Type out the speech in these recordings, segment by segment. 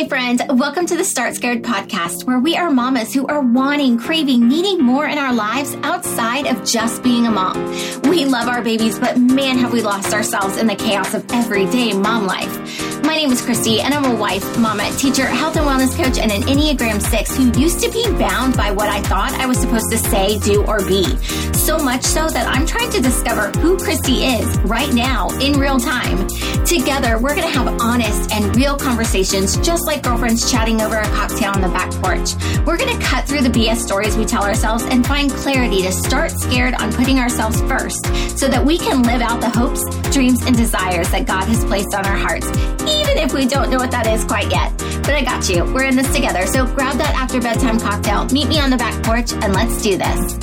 Hey, friends, welcome to the Start Scared podcast, where we are mamas who are wanting, craving, needing more in our lives outside of just being a mom. We love our babies, but man, have we lost ourselves in the chaos of everyday mom life. My name is Christy, and I'm a wife, mama, teacher, health and wellness coach, and an Enneagram 6 who used to be bound by what I thought I was supposed to say, do, or be. So much so that I'm trying to discover who Christy is right now in real time. Together, we're going to have honest and real conversations, just like girlfriends chatting over a cocktail on the back porch. We're going to cut through the BS stories we tell ourselves and find clarity to start scared on putting ourselves first so that we can live out the hopes, dreams, and desires that God has placed on our hearts even if we don't know what that is quite yet. But I got you. We're in this together. So grab that after bedtime cocktail, meet me on the back porch, and let's do this.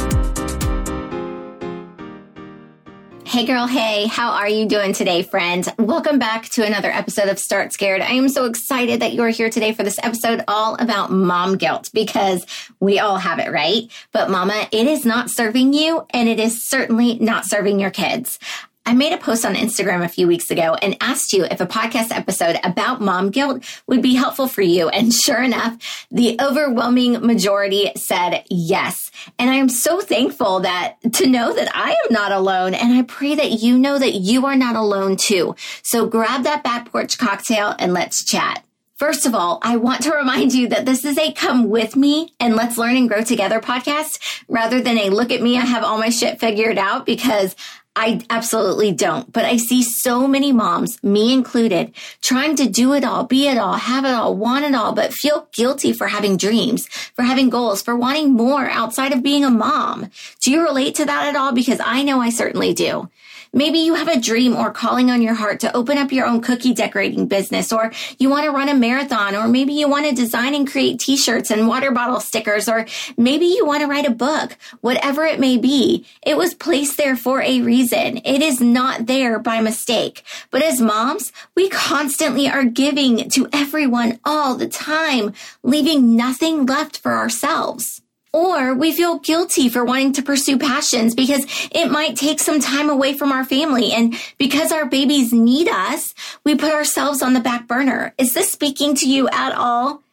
Hey girl, hey, how are you doing today, friend? Welcome back to another episode of Start Scared. I am so excited that you're here today for this episode all about mom guilt because we all have it, right? But mama, it is not serving you and it is certainly not serving your kids. I made a post on Instagram a few weeks ago and asked you if a podcast episode about mom guilt would be helpful for you. And sure enough, the overwhelming majority said yes. And I am so thankful that to know that I am not alone. And I pray that you know that you are not alone too. So grab that back porch cocktail and let's chat. First of all, I want to remind you that this is a come with me and let's learn and grow together podcast rather than a look at me. I have all my shit figured out because I absolutely don't. But I see so many moms, me included, trying to do it all, be it all, have it all, want it all, but feel guilty for having dreams, for having goals, for wanting more outside of being a mom. Do you relate to that at all? Because I know I certainly do. Maybe you have a dream or calling on your heart to open up your own cookie decorating business, or you want to run a marathon, or maybe you want to design and create t-shirts and water bottle stickers, or maybe you want to write a book. Whatever it may be, it was placed there for a reason. It is not there by mistake. But as moms, we constantly are giving to everyone all the time, leaving nothing left for ourselves. Or we feel guilty for wanting to pursue passions because it might take some time away from our family. And because our babies need us, we put ourselves on the back burner. Is this speaking to you at all?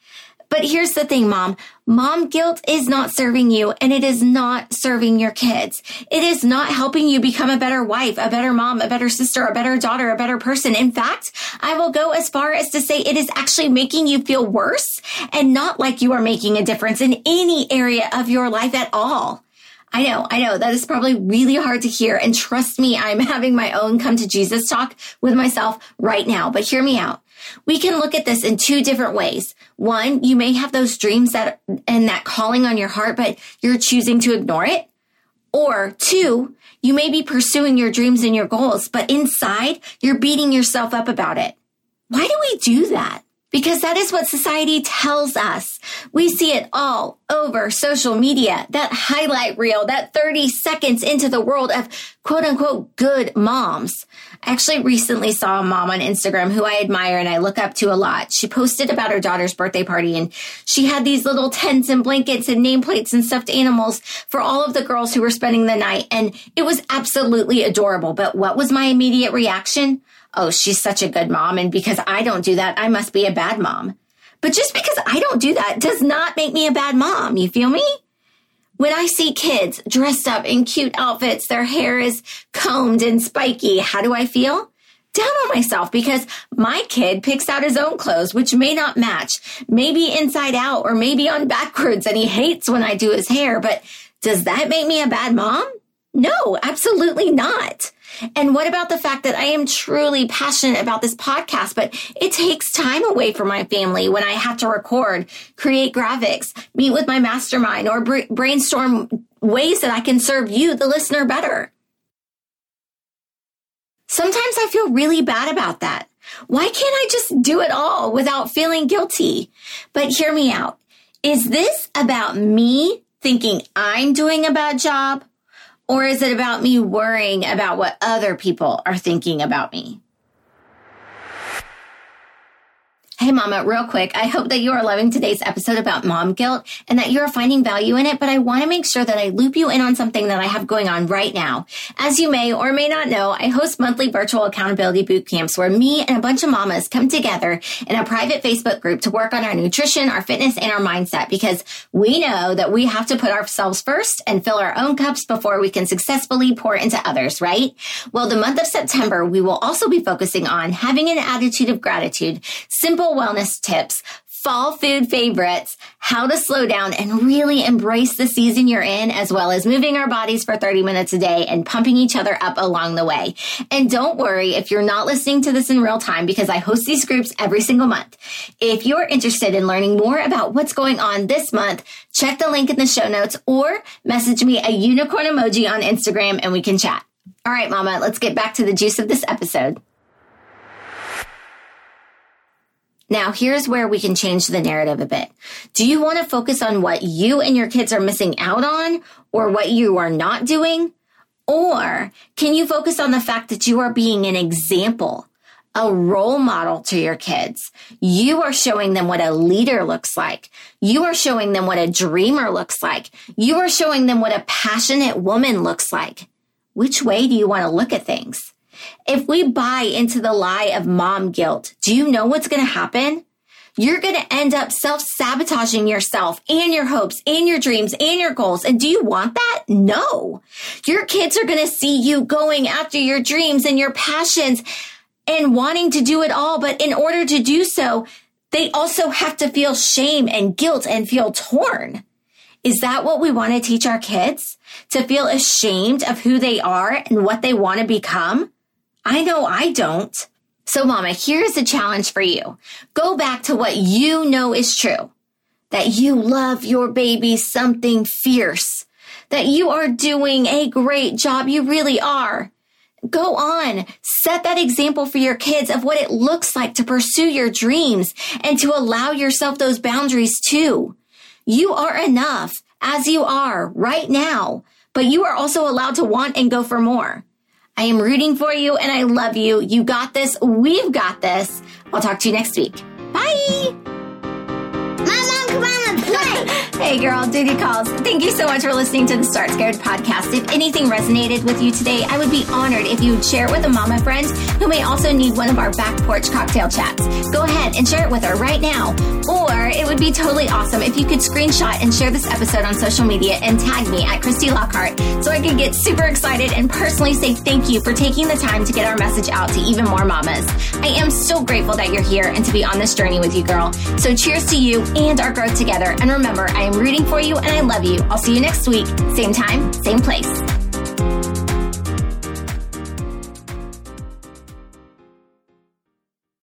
But here's the thing, mom. Mom guilt is not serving you and it is not serving your kids. It is not helping you become a better wife, a better mom, a better sister, a better daughter, a better person. In fact, I will go as far as to say it is actually making you feel worse and not like you are making a difference in any area of your life at all. I know, I know that is probably really hard to hear. And trust me, I'm having my own come to Jesus talk with myself right now, but hear me out. We can look at this in two different ways. One, you may have those dreams that and that calling on your heart, but you're choosing to ignore it. Or two, you may be pursuing your dreams and your goals, but inside you're beating yourself up about it. Why do we do that? Because that is what society tells us. We see it all over social media, that highlight reel, that 30 seconds into the world of quote unquote good moms. I actually recently saw a mom on Instagram who I admire and I look up to a lot. She posted about her daughter's birthday party and she had these little tents and blankets and nameplates and stuffed animals for all of the girls who were spending the night. And it was absolutely adorable. But what was my immediate reaction? oh, she's such a good mom. And because I don't do that, I must be a bad mom. But just because I don't do that does not make me a bad mom. You feel me? When I see kids dressed up in cute outfits, their hair is combed and spiky, how do I feel? Down on myself because my kid picks out his own clothes, which may not match, maybe inside out or maybe on backwards, and he hates when I do his hair. But does that make me a bad mom? No, absolutely not. And what about the fact that I am truly passionate about this podcast, but it takes time away from my family when I have to record, create graphics, meet with my mastermind, or brainstorm ways that I can serve you, the listener, better. Sometimes I feel really bad about that. Why can't I just do it all without feeling guilty? But hear me out. Is this about me thinking I'm doing a bad job? Or is it about me worrying about what other people are thinking about me? Hey, Mama, real quick. I hope that you are loving today's episode about mom guilt and that you are finding value in it, but I want to make sure that I loop you in on something that I have going on right now. As you may or may not know, I host monthly virtual accountability boot camps where me and a bunch of mamas come together in a private Facebook group to work on our nutrition, our fitness, and our mindset because we know that we have to put ourselves first and fill our own cups before we can successfully pour into others, right? Well, the month of September, we will also be focusing on having an attitude of gratitude, simple wellness tips, fall food favorites, how to slow down and really embrace the season you're in, as well as moving our bodies for 30 minutes a day and pumping each other up along the way. And don't worry if you're not listening to this in real time because I host these groups every single month. If you're interested in learning more about what's going on this month, check the link in the show notes or message me a unicorn emoji on Instagram and we can chat. All right, mama, let's get back to the juice of this episode. Now, here's where we can change the narrative a bit. Do you want to focus on what you and your kids are missing out on or what you are not doing? Or can you focus on the fact that you are being an example, a role model to your kids? You are showing them what a leader looks like. You are showing them what a dreamer looks like. You are showing them what a passionate woman looks like. Which way do you want to look at things? If we buy into the lie of mom guilt, do you know what's going to happen? You're going to end up self sabotaging yourself and your hopes and your dreams and your goals. And do you want that? No. Your kids are going to see you going after your dreams and your passions and wanting to do it all. But in order to do so, they also have to feel shame and guilt and feel torn. Is that what we want to teach our kids? To feel ashamed of who they are and what they want to become? I know I don't. So mama, here's a challenge for you. Go back to what you know is true. That you love your baby something fierce. That you are doing a great job. You really are. Go on. Set that example for your kids of what it looks like to pursue your dreams and to allow yourself those boundaries too. You are enough as you are right now, but you are also allowed to want and go for more. I am rooting for you and I love you. You got this. We've got this. I'll talk to you next week. Bye. Mama, come on, let's play. Hey girl, duty calls. Thank you so much for listening to the Start Scared podcast. If anything resonated with you today, I would be honored if you would share it with a mama friend who may also need one of our back porch cocktail chats. Go ahead and share it with her right now. Or it would be totally awesome if you could screenshot and share this episode on social media and tag me at Christy Lockhart so I could get super excited and personally say thank you for taking the time to get our message out to even more mamas. I am so grateful that you're here and to be on this journey with you, girl. So cheers to you and our growth together. And remember, I am rooting for you and I love you. I'll see you next week. Same time, same place.